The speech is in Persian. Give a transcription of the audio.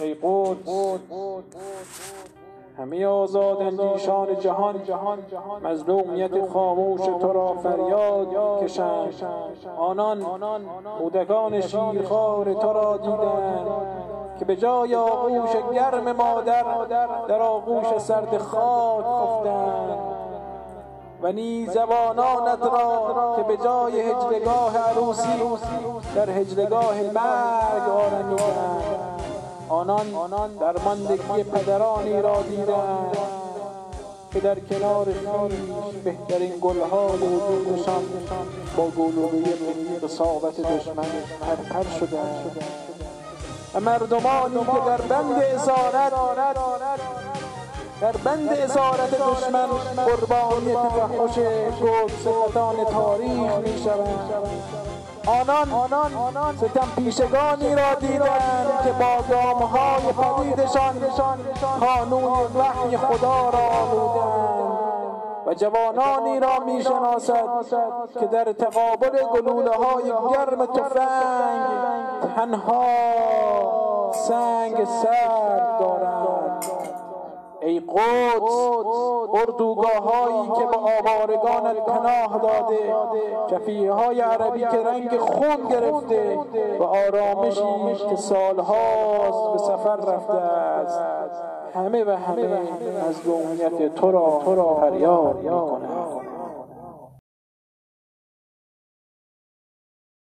ای قدس همه آزاد اندیشان جهان مظلومیت خاموش تو را فریاد کشند. آنان کودکان شیرخوار تو را دیدند که به جای آغوش گرم مادر در آغوش سرد خاک خفتند و نی زبانانت را که به جای هجلگاه عروسی در هجلگاه مرگ آرمیدند آنان در ماندگی پدرانی را دیدند. که در کنار خویش بهترین گلهای وجودشان با گلوله قصاوت دشمن پرپر شدند. و مردمانی که در بند اسارت در بند اسارت دشمن قربانی تفحش گفت صفتان تاریخ می شوند آنان ستم پیشگانی را دیدند که با گامهای پدیدشان خانوی وحی خدا را آلودند. و جوانانی را می‌شناسد که در تقابل گلوله های گرم تفنگ تنها سنگ سرد ای قدس اردوگاه هایی که به آوارگانت پناه داده کفیه های عربی که رنگ خون گرفته و آرامشی که سالهاست به سفر رفته است. همه و همه از مظلومیت تو را فریاد می‌کنند.